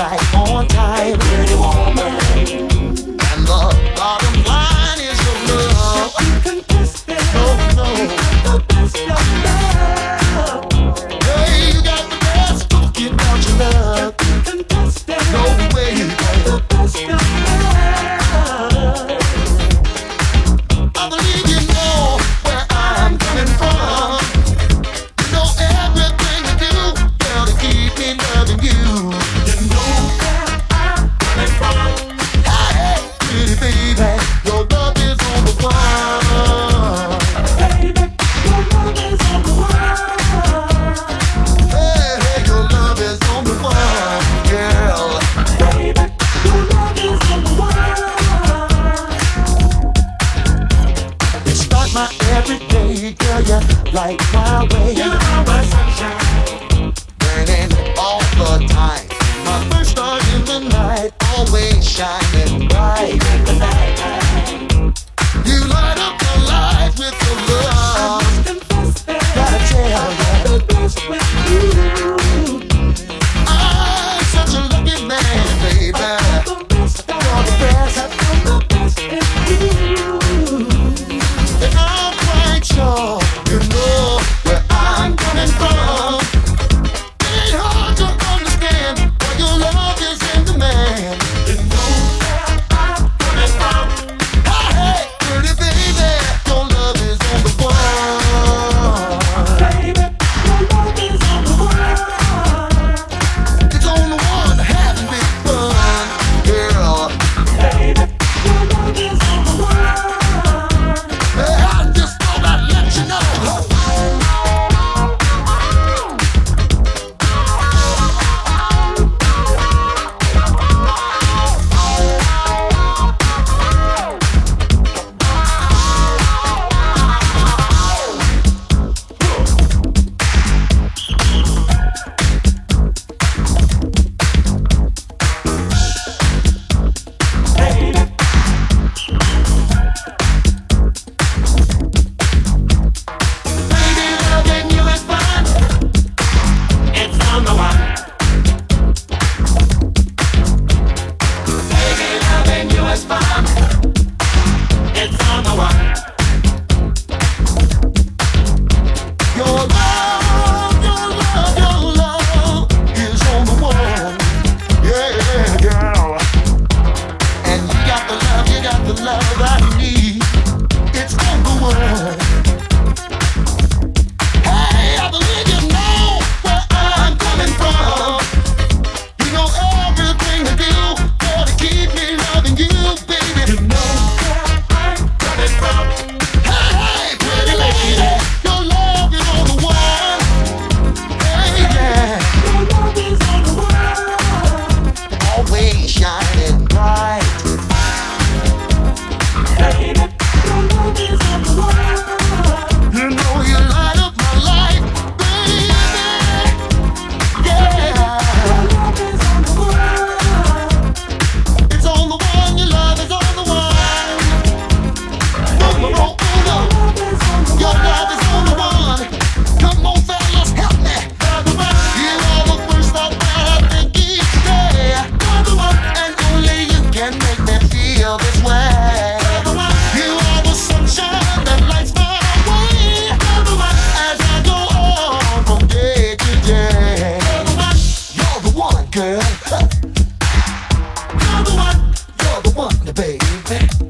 right on time. Pretty woman. day, girl, you light my way. You're my sunshine, burning all the time. My first star in the night, always shining bright. more. baby.